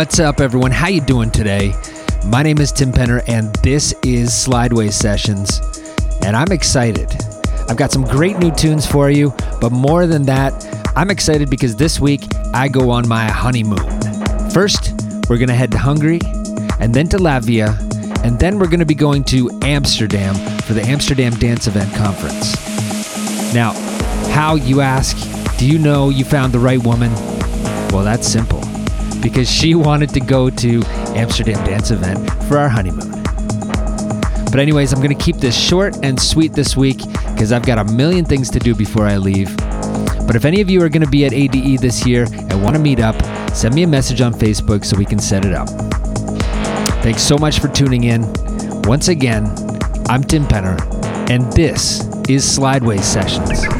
What's up everyone? How you doing today? My name is Tim Penner and this is Slideways Sessions. And I'm excited. I've got some great new tunes for you, but more than that, I'm excited because this week I go on my honeymoon. First, we're to head to Hungary and then to Latvia, and then we're to be going to Amsterdam for the Amsterdam Dance Event Conference. Now, how you ask, do you know you found the right woman? Well, that's simple because she wanted to go to Amsterdam Dance Event for our honeymoon. But anyways, I'm going to keep this short and sweet this week because I've got a million things to do before I leave. But if any of you are going to be at ADE this year and want to meet up, send me a message on Facebook so we can set it up. Thanks so much for tuning in. Once again, I'm Tim Penner, and this is Slideways Sessions.